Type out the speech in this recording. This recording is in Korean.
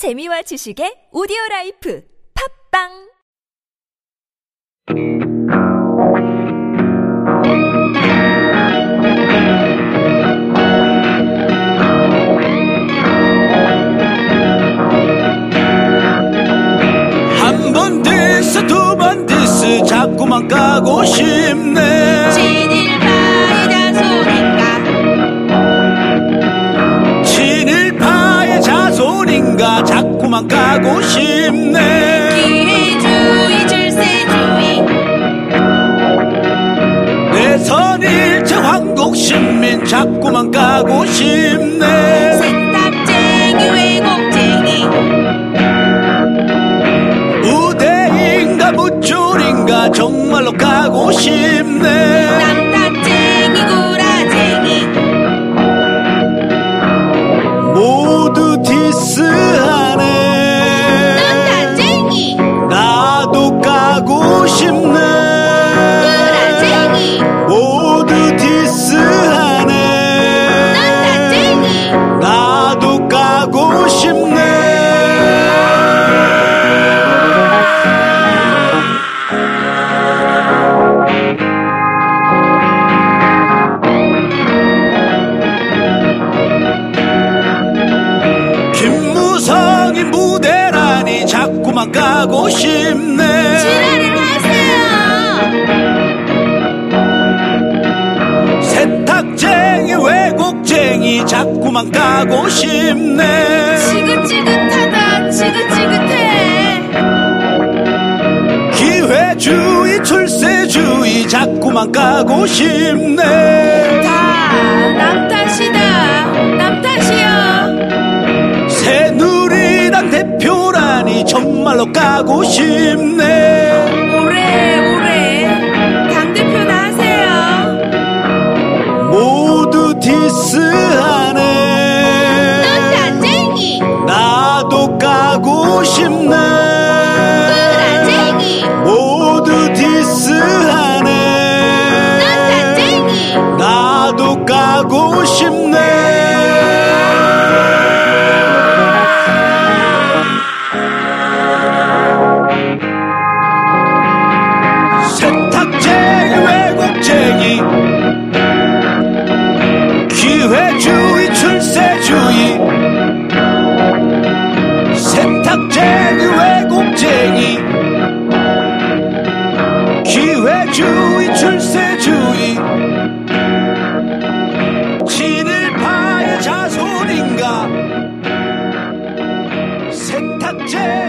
재미와 지식의 오디오 라이프 팝빵! 한 번 디스 두 번 디스 자꾸만 까고 싶네 까고 싶네. 기회주의 질세주의 내 선 일체 황곡신민 자꾸만 까고 싶네. 세탁쟁이 왜곡쟁이. 우대인가 무줄인가 정말로 까고 싶네 까고 싶네. 지랄을 하세요. 세탁쟁이 왜곡쟁이 자꾸만 까고 싶네. 지긋지긋하다 지긋지긋해. 기회주의 출세주의 자꾸만 까고 싶네. 다 남 탓이다 남 탓이여 새누리당 대표라니 정말로 까고 싶네. 오래 오래. 당대표나 하세요. 모두 디스하네. 눈탓쟁이. 나도 까고 싶네. 구라쟁이. 모두 디스하네. 눈탓쟁이. 나도 까고 세탁쟁이 왜곡쟁이 기회주의 출세주의. 세탁쟁이 왜곡쟁이 기회주의 출세주의. 친일파의 자손인가? 세탁쟁이